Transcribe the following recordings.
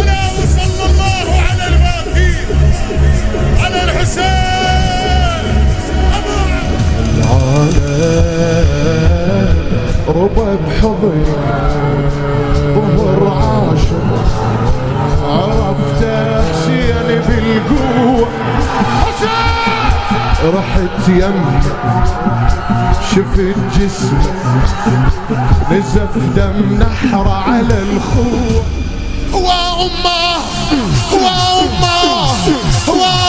ألا وصلى الله على الباقي على الحسين. العالم ربى بحضن ظهر عاشق عرفت حسين بالقوة. رحت يم شفت جسم نزف دم نحر على الخوه وامه وامه وامه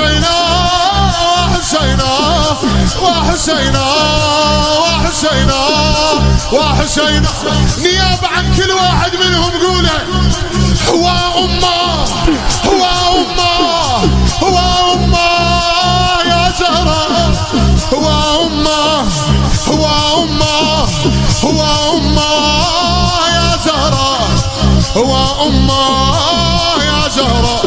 وحسينا وحسينا وحسينا وحسينا وحسينا نيابة عن كل واحد منهم قوله هو أمه هو أمه هو أمه يا زهراء هو أمه هو أمه هو أمه يا زهراء هو أمه يا زهراء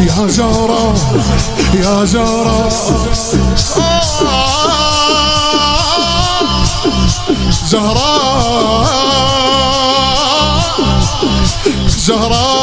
يا جارة يا جارة جهرة جهرة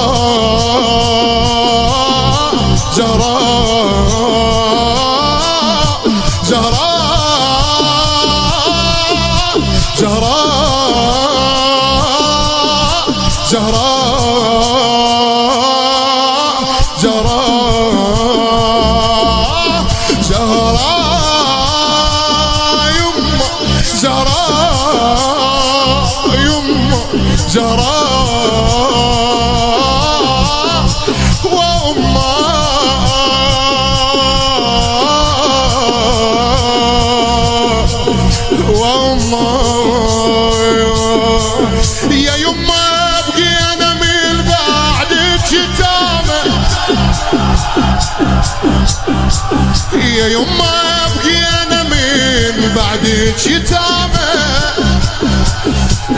يا يما بقينا من بعدك يتامى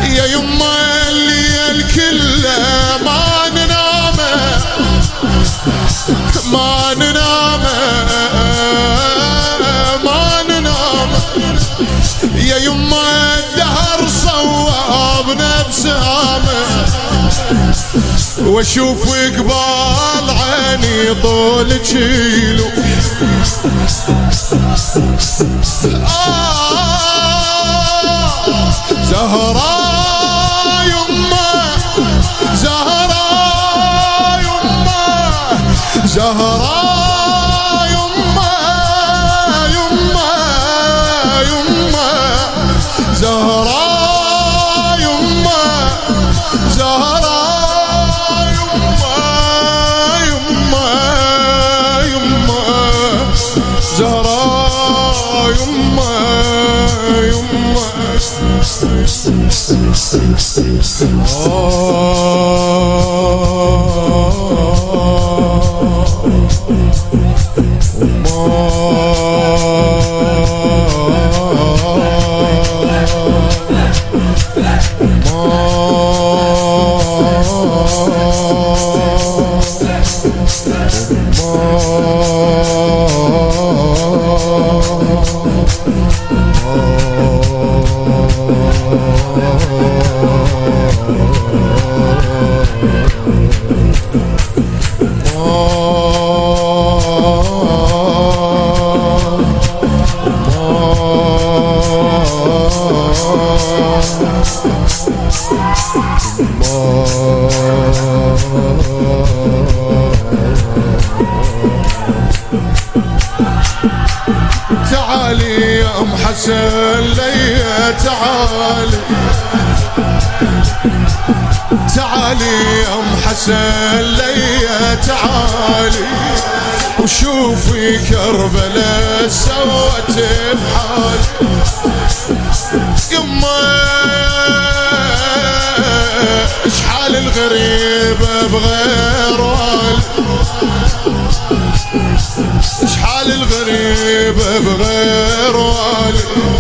يا يما الليل الكل ما ننام. ما يا يما الدهر صواب نفسه واشوف قبال عيني طول تشيلو Oh. تعالي يا أم حسن لي تعالي. تعالي يا أم حسن لي تعالي. وشوفي كربلاء سوت بحالي. القمة اش حال الغريب بغير وال اش حال الغريب بغير بغيره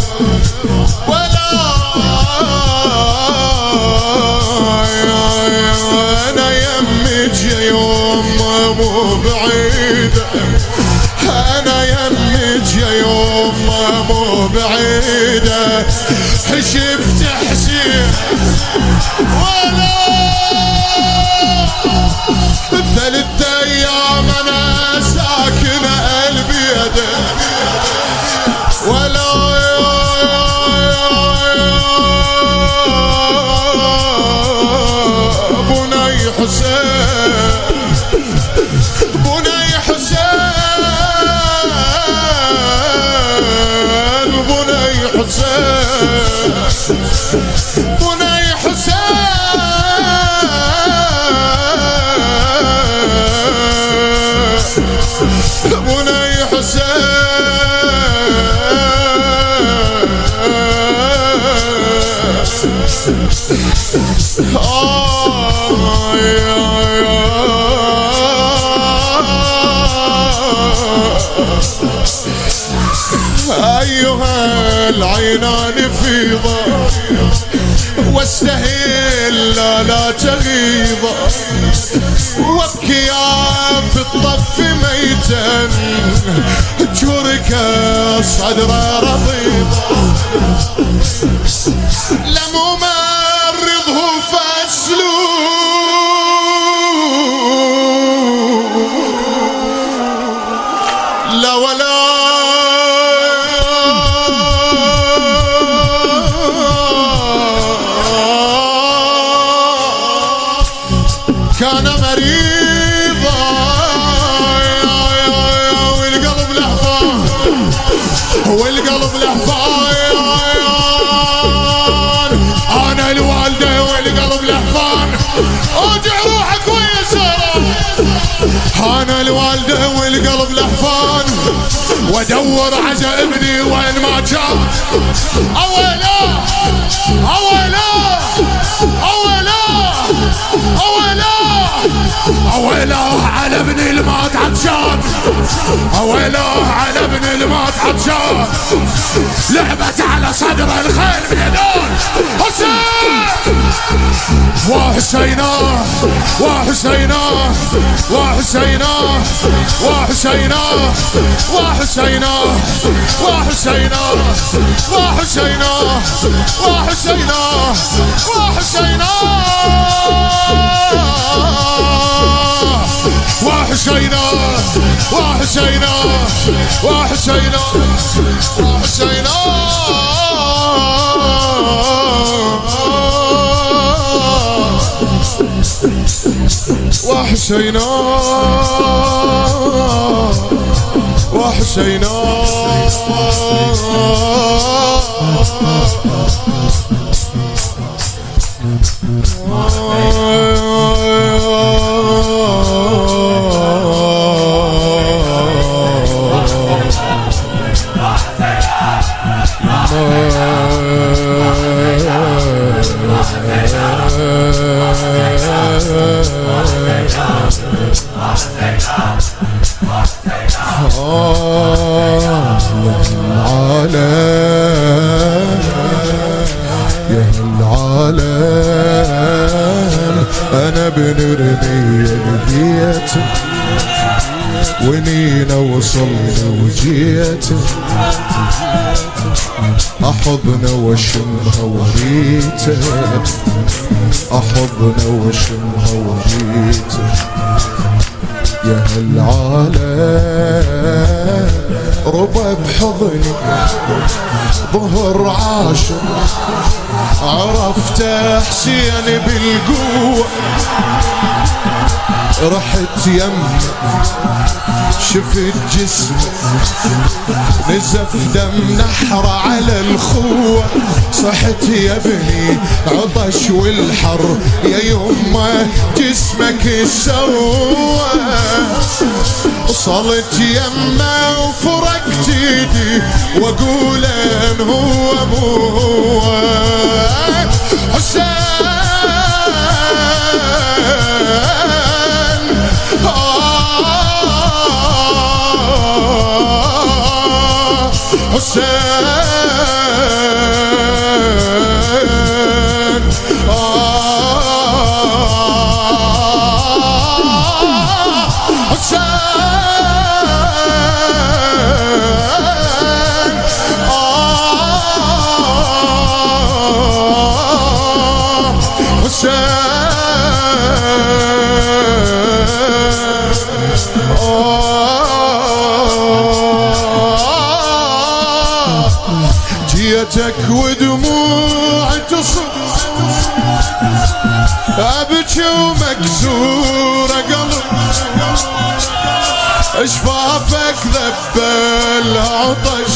ولا ثلاث أيام أنا ساكن قلبي يده ولا حسين أيها العينان فيضة واستهل لا لا تغيظة وابكي في الطف ميتا جورك صدر رضيضة لمومه وادور عجائبني وين ما كان اولا اولا اولا اولا اولا على ابني اللي ما عطشان اويلا على ابني اللي مات عطشان لعبت على صدر الخيل بيدون حسين وحسينا وحسينا وحسينا وحسينا وحسينا وحسينا وحسينا وحسينا وحسينا وحسينا وحسينا وحسينا. وحسينا وحسينا. يا العالم أنا بنرمي البيت ونينا وصلنا وجيت؟ أحبنا وشمها وريته. أحبنا وشمها وريته. يا هالعالم ربع بحضني ظهر عاشق. عرفت حسين بالقوة. رحت يم شفت جسمه نزف دم نحر على الخوة. صحت يا ابني عطش والحر يا يمه جسمك سوى وصلت يمة وفرقت ايدي وأقول إن هو مو هو ابكي ومكسور قلب. اشفافك ذب العطش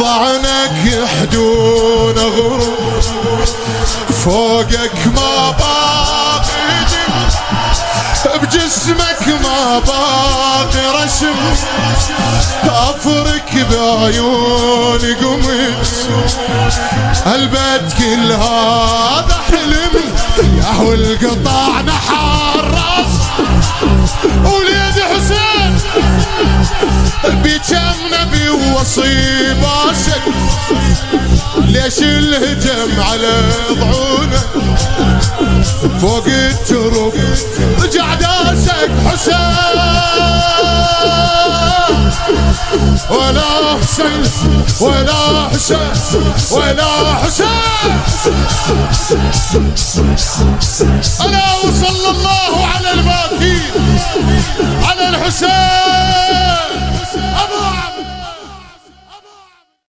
ضعنك يحدون غروب فوقك ما باقي بجسمك ما باقي رسم. أفرك بعيوني قمت. البيت كل هذا حلم يا هو القطاع نحار راس وليد حسين. بكم نبي ووصي باسك ليش الهجم على ضعونه؟ فوق الترب رجع داسك حسين. ولا حسين ولا حسين ولا حسين. أنا وصلى الله على الباكين على الحسين.